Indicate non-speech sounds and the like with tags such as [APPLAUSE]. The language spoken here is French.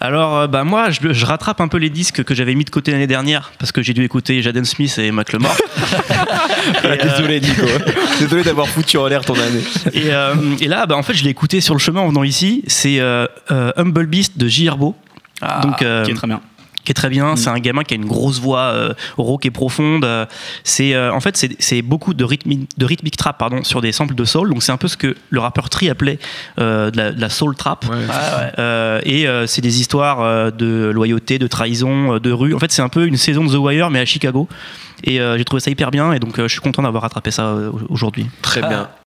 Alors, euh, bah moi, je, je rattrape un peu les disques que j'avais mis de côté l'année dernière parce que j'ai dû écouter Jaden Smith et Macklemore. Et, [LAUGHS] euh, Désolé Nico. [LAUGHS] Désolé d'avoir foutu en l'air ton année. et, euh, et là, bah, en fait, je l'ai écouté sur le chemin en venant ici. C'est euh, euh, Humble Beast de J. Herbo. Donc, euh, qui est très bien. Qui est très bien. C'est un gamin qui a une grosse voix euh, rauque et profonde. Euh, C'est euh, en fait c'est- c'est beaucoup de rythmique de rythmique trap pardon sur des samples de soul. Donc c'est un peu ce que le rappeur Tri appelait euh, de, la, de la soul trap. Euh, et euh, c'est des histoires euh, de loyauté, de trahison, euh, de rue. En fait c'est un peu une saison de The Wire mais à Chicago. Et euh, j'ai trouvé ça hyper bien et donc euh, je suis content d'avoir rattrapé ça euh, aujourd'hui. Très bien.